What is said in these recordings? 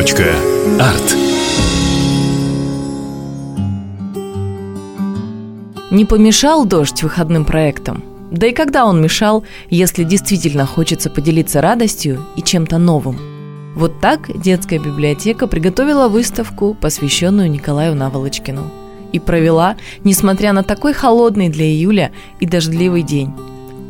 Арт. Не помешал дождь выходным проектам? Да и когда он мешал, если действительно хочется поделиться радостью и чем-то новым? Вот так детская библиотека приготовила выставку, посвященную Николаю Наволочкину. И провела, несмотря на такой холодный для июля и дождливый день.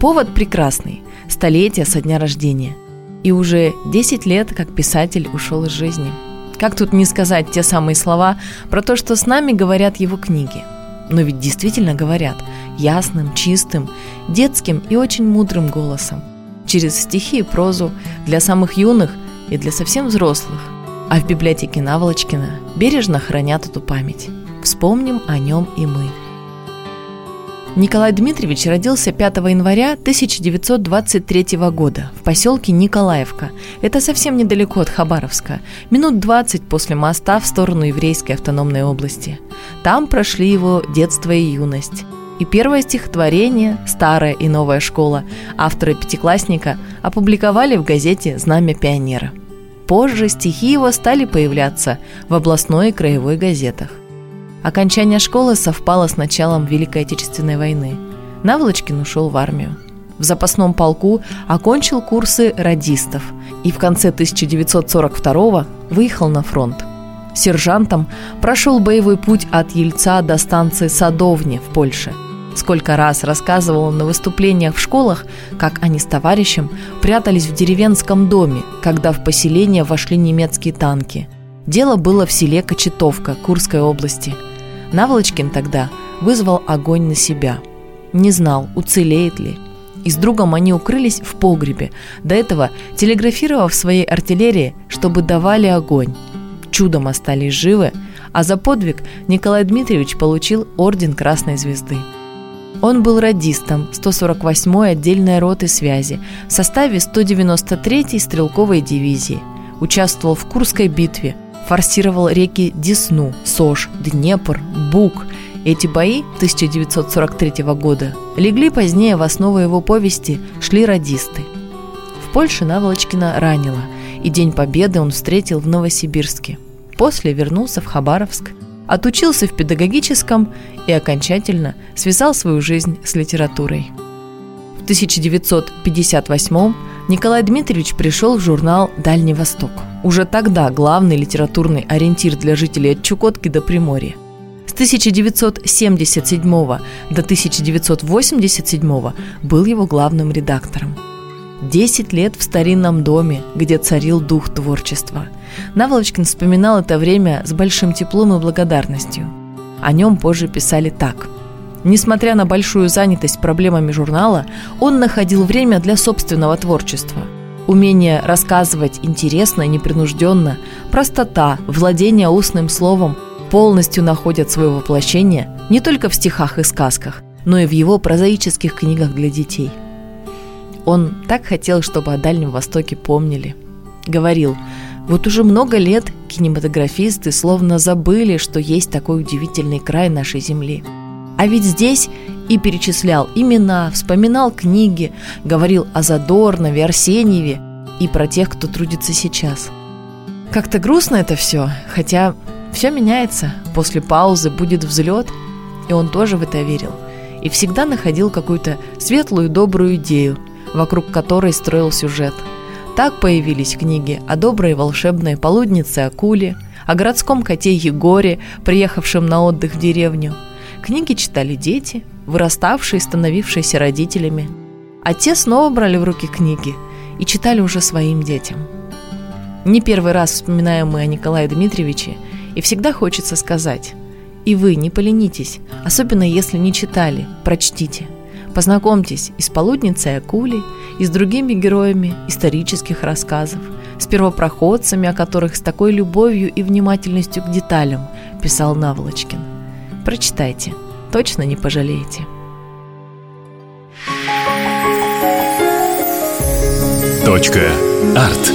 Повод прекрасный – столетие со дня рождения. И уже 10 лет, как писатель ушел из жизни. Как тут не сказать те самые слова про то, что с нами говорят его книги – но ведь действительно говорят ясным, чистым, детским и очень мудрым голосом, через стихи и прозу для самых юных и для совсем взрослых. А в библиотеке Наволочкина бережно хранят эту память. Вспомним о нем и мы – Николай Дмитриевич родился 5 января 1923 года в поселке Николаевка. Это совсем недалеко от Хабаровска, минут 20 после моста в сторону еврейской автономной области. Там прошли его детство и юность. И первое стихотворение «Старая и новая школа» автора пятиклассника опубликовали в газете «Знамя пионера». Позже стихи его стали появляться в областной и краевой газетах. Окончание школы совпало с началом Великой Отечественной войны. Наволочкин ушел в армию. В запасном полку окончил курсы радистов и в конце 1942 выехал на фронт. Сержантом прошел боевой путь от Ельца до станции Садовни в Польше. Сколько раз рассказывал он на выступлениях в школах, как они с товарищем прятались в деревенском доме, когда в поселение вошли немецкие танки. Дело было в селе Кочетовка Курской области – Наволочкин тогда вызвал огонь на себя. Не знал, уцелеет ли. И с другом они укрылись в погребе, до этого телеграфировав своей артиллерии, чтобы давали огонь. Чудом остались живы, а за подвиг Николай Дмитриевич получил орден Красной Звезды. Он был радистом 148-й отдельной роты связи в составе 193-й стрелковой дивизии. Участвовал в Курской битве – форсировал реки Десну, Сош, Днепр, Буг. Эти бои 1943 года легли позднее в основу его повести «Шли радисты». В Польше Наволочкина ранило, и День Победы он встретил в Новосибирске. После вернулся в Хабаровск, отучился в педагогическом и окончательно связал свою жизнь с литературой. В 1958 Николай Дмитриевич пришел в журнал «Дальний Восток». Уже тогда главный литературный ориентир для жителей от Чукотки до Приморья. С 1977 до 1987 был его главным редактором. Десять лет в старинном доме, где царил дух творчества. Наволочкин вспоминал это время с большим теплом и благодарностью. О нем позже писали так – Несмотря на большую занятость проблемами журнала, он находил время для собственного творчества. Умение рассказывать интересно и непринужденно, простота, владение устным словом полностью находят свое воплощение не только в стихах и сказках, но и в его прозаических книгах для детей. Он так хотел, чтобы о Дальнем Востоке помнили. Говорил, вот уже много лет кинематографисты словно забыли, что есть такой удивительный край нашей земли – а ведь здесь и перечислял имена, вспоминал книги, говорил о Задорнове, Арсеньеве и про тех, кто трудится сейчас. Как-то грустно это все, хотя все меняется. После паузы будет взлет, и он тоже в это верил. И всегда находил какую-то светлую добрую идею, вокруг которой строил сюжет. Так появились книги о доброй волшебной полуднице Акуле, о городском коте Егоре, приехавшем на отдых в деревню – Книги читали дети, выраставшие и становившиеся родителями. А те снова брали в руки книги и читали уже своим детям. Не первый раз вспоминаем мы о Николае Дмитриевиче, и всегда хочется сказать «И вы не поленитесь, особенно если не читали, прочтите». Познакомьтесь и с полудницей Акулей, и с другими героями исторических рассказов, с первопроходцами, о которых с такой любовью и внимательностью к деталям писал Наволочкин. Прочитайте, точно не пожалеете. Точка. Арт.